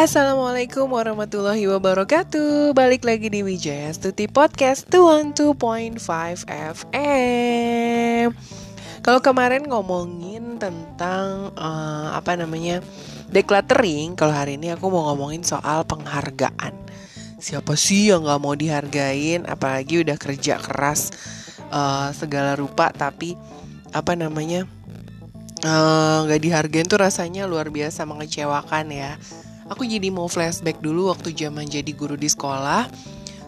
Assalamualaikum warahmatullahi wabarakatuh. Balik lagi di Wijaya Stuti Podcast 212.5 FM Kalau kemarin ngomongin tentang uh, Apa namanya Decluttering Kalau hari ini aku mau ngomongin soal penghargaan. Siapa sih yang gak mau dihargain? Apalagi udah kerja keras uh, Segala rupa Tapi Apa namanya uh, Gak dihargain tuh rasanya luar biasa mengecewakan ya Aku jadi mau flashback dulu waktu zaman jadi guru di sekolah.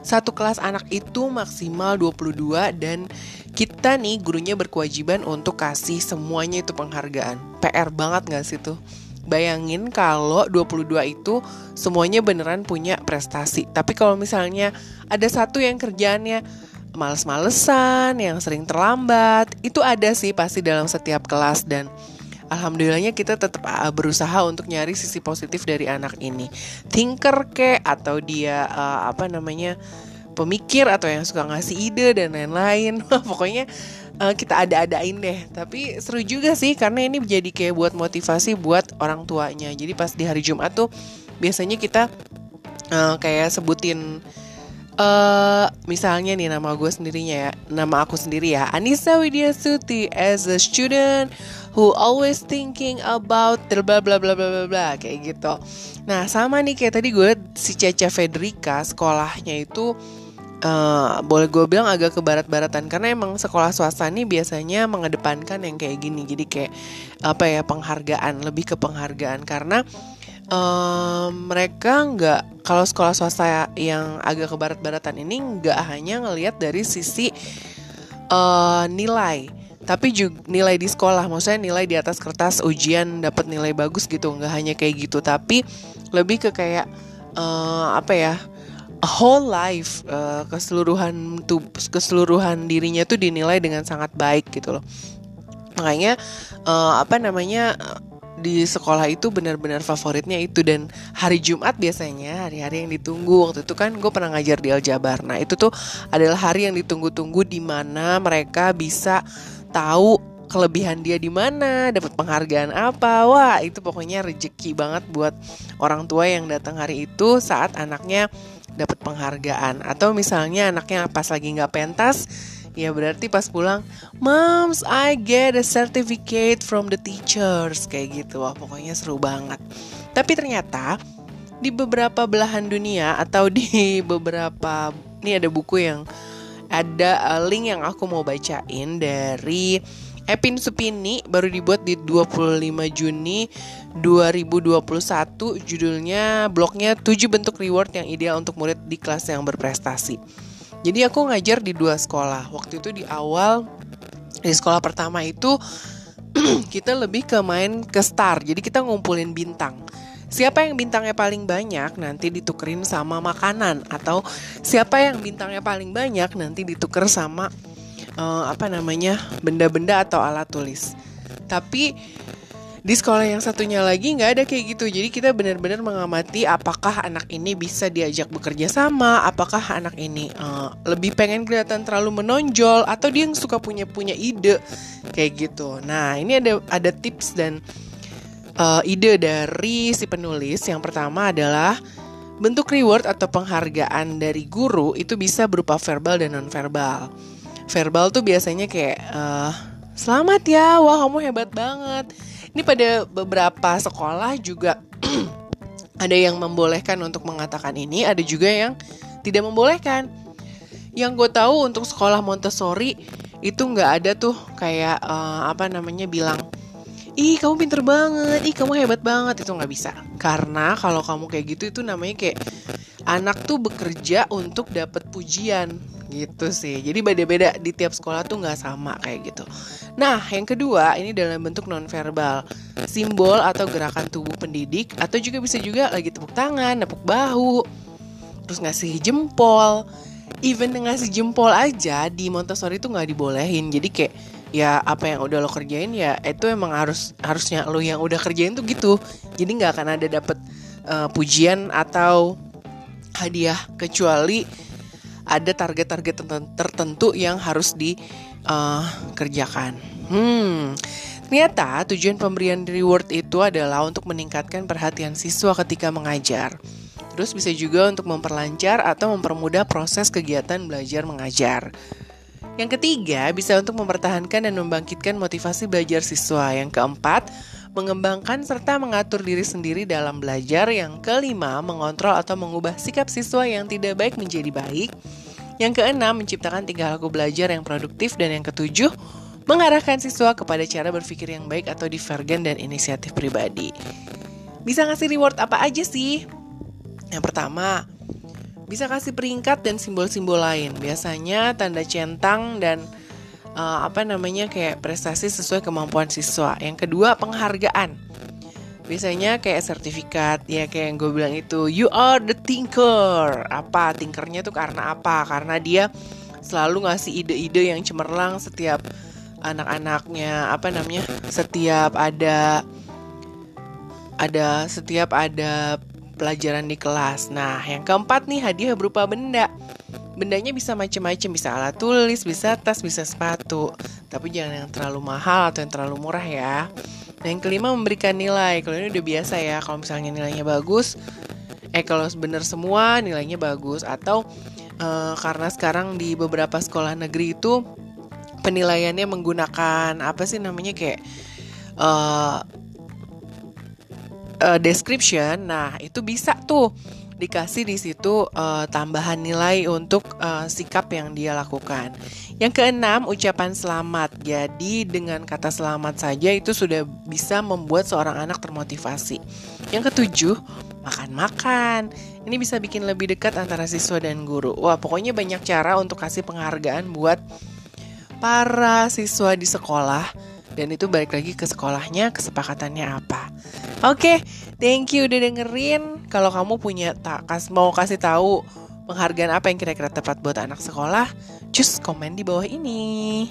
Satu kelas anak itu maksimal 22 dan kita nih gurunya berkewajiban untuk kasih semuanya itu penghargaan. PR banget gak sih tuh? Bayangin kalau 22 itu semuanya beneran punya prestasi. Tapi kalau misalnya ada satu yang kerjaannya males-malesan, yang sering terlambat, itu ada sih pasti dalam setiap kelas dan alhamdulillahnya kita tetap uh, berusaha untuk nyari sisi positif dari anak ini. Thinker ke atau dia uh, apa namanya pemikir atau yang suka ngasih ide dan lain-lain. Pokoknya uh, kita ada-adain deh. Tapi seru juga sih karena ini jadi kayak buat motivasi buat orang tuanya. Jadi pas di hari Jumat tuh biasanya kita uh, kayak sebutin Uh, misalnya nih nama gue sendirinya ya, nama aku sendiri ya, Anissa Widya Suti as a student who always thinking about bla bla bla bla bla bla kayak gitu. Nah sama nih kayak tadi gue si Caca Fedrika sekolahnya itu uh, boleh gue bilang agak ke barat-baratan karena emang sekolah swasta ini biasanya mengedepankan yang kayak gini. Jadi kayak apa ya penghargaan lebih ke penghargaan. Karena um, mereka nggak kalau sekolah swasta yang agak ke barat-baratan ini nggak hanya ngelihat dari sisi uh, nilai tapi juga nilai di sekolah maksudnya nilai di atas kertas ujian dapat nilai bagus gitu nggak hanya kayak gitu. Tapi lebih ke kayak uh, apa ya a whole life uh, keseluruhan tuh keseluruhan dirinya tuh dinilai dengan sangat baik gitu loh. Makanya uh, apa namanya di sekolah itu benar-benar favoritnya itu. Dan hari Jumat biasanya hari-hari yang ditunggu waktu itu kan gue pernah ngajar di Aljabar. Nah itu tuh adalah hari yang ditunggu-tunggu di mana mereka bisa tahu kelebihan dia di mana, dapat penghargaan apa. Wah, itu pokoknya rejeki banget buat orang tua yang datang hari itu saat anaknya dapat penghargaan. Atau misalnya anaknya pas lagi nggak pentas, ya berarti pas pulang, Moms, I get a certificate from the teachers kayak gitu. Wah, pokoknya seru banget. Tapi ternyata di beberapa belahan dunia atau di beberapa ini ada buku yang ada uh, link yang aku mau bacain dari Epin Supini baru dibuat di 25 Juni 2021 judulnya blognya 7 bentuk reward yang ideal untuk murid di kelas yang berprestasi. Jadi aku ngajar di dua sekolah. Waktu itu di awal di sekolah pertama itu kita lebih ke main ke star. Jadi kita ngumpulin bintang. Siapa yang bintangnya paling banyak nanti ditukerin sama makanan. Atau siapa yang bintangnya paling banyak nanti dituker sama uh, apa namanya benda-benda atau alat tulis. Tapi di sekolah yang satunya lagi nggak ada kayak gitu. Jadi kita benar-benar mengamati apakah anak ini bisa diajak bekerja sama apakah anak ini uh, lebih pengen kelihatan terlalu menonjol atau dia yang suka punya punya ide. Kayak gitu. Nah ini ada ada tips dan uh, ide dari si penulis yang pertama adalah bentuk reward atau penghargaan dari guru itu bisa berupa verbal dan non-verbal. Verbal tuh biasanya kayak uh, selamat ya, wah kamu hebat banget. Ini pada beberapa sekolah juga ada yang membolehkan untuk mengatakan ini, ada juga yang tidak membolehkan. Yang gue tahu untuk sekolah Montessori itu nggak ada tuh kayak uh, apa namanya bilang ih kamu pinter banget, ih kamu hebat banget itu nggak bisa. Karena kalau kamu kayak gitu itu namanya kayak anak tuh bekerja untuk dapat pujian gitu sih. Jadi beda-beda di tiap sekolah tuh nggak sama kayak gitu. Nah, yang kedua ini dalam bentuk nonverbal, simbol atau gerakan tubuh pendidik atau juga bisa juga lagi tepuk tangan, tepuk bahu, terus ngasih jempol. Even ngasih jempol aja di Montessori tuh nggak dibolehin. Jadi kayak ya apa yang udah lo kerjain ya itu emang harus harusnya lo yang udah kerjain tuh gitu jadi nggak akan ada dapet uh, pujian atau hadiah kecuali ada target-target tertentu yang harus dikerjakan. Uh, hmm. Ternyata tujuan pemberian reward itu adalah untuk meningkatkan perhatian siswa ketika mengajar. Terus bisa juga untuk memperlancar atau mempermudah proses kegiatan belajar mengajar. Yang ketiga, bisa untuk mempertahankan dan membangkitkan motivasi belajar siswa. Yang keempat, mengembangkan serta mengatur diri sendiri dalam belajar. Yang kelima, mengontrol atau mengubah sikap siswa yang tidak baik menjadi baik. Yang keenam, menciptakan tingkah laku belajar yang produktif. Dan yang ketujuh, mengarahkan siswa kepada cara berpikir yang baik atau divergen dan inisiatif pribadi. Bisa ngasih reward apa aja sih? Yang pertama, bisa kasih peringkat dan simbol-simbol lain. Biasanya tanda centang dan uh, apa namanya kayak prestasi sesuai kemampuan siswa. Yang kedua penghargaan. Biasanya kayak sertifikat ya kayak yang gue bilang itu you are the thinker. Apa tinkernya tuh karena apa? Karena dia selalu ngasih ide-ide yang cemerlang setiap anak-anaknya apa namanya setiap ada ada setiap ada pelajaran di kelas. Nah, yang keempat nih hadiah berupa benda. Bendanya bisa macam-macam, bisa alat tulis, bisa tas, bisa sepatu. Tapi jangan yang terlalu mahal atau yang terlalu murah ya. Nah, yang kelima memberikan nilai. Kalau ini udah biasa ya, kalau misalnya nilainya bagus, eh kalau bener semua nilainya bagus atau uh, karena sekarang di beberapa sekolah negeri itu penilaiannya menggunakan apa sih namanya kayak uh, uh, description. Nah, itu bisa tuh dikasih di situ uh, tambahan nilai untuk uh, sikap yang dia lakukan. Yang keenam, ucapan selamat. Jadi dengan kata selamat saja itu sudah bisa membuat seorang anak termotivasi. Yang ketujuh, makan-makan. Ini bisa bikin lebih dekat antara siswa dan guru. Wah, pokoknya banyak cara untuk kasih penghargaan buat para siswa di sekolah dan itu balik lagi ke sekolahnya kesepakatannya apa. Oke, okay, thank you udah dengerin. Kalau kamu punya tak kas mau kasih tahu penghargaan apa yang kira-kira tepat buat anak sekolah, cus komen di bawah ini.